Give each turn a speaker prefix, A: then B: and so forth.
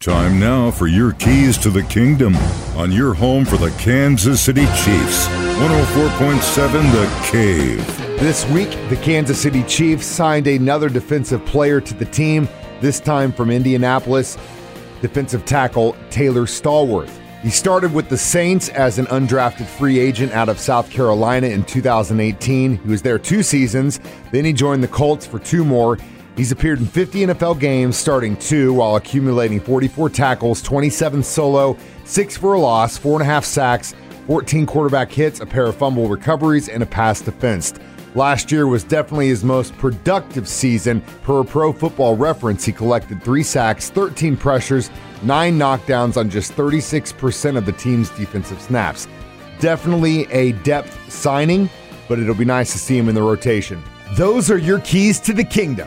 A: Time now for your keys to the kingdom on your home for the Kansas City Chiefs. 104.7 The Cave.
B: This week, the Kansas City Chiefs signed another defensive player to the team, this time from Indianapolis, defensive tackle Taylor Stallworth. He started with the Saints as an undrafted free agent out of South Carolina in 2018. He was there two seasons. Then he joined the Colts for two more. He's appeared in 50 NFL games, starting two, while accumulating 44 tackles, 27 solo, six for a loss, four and a half sacks, 14 quarterback hits, a pair of fumble recoveries, and a pass defense. Last year was definitely his most productive season. Per pro football reference, he collected three sacks, 13 pressures, nine knockdowns on just 36% of the team's defensive snaps. Definitely a depth signing, but it'll be nice to see him in the rotation. Those are your keys to the kingdom.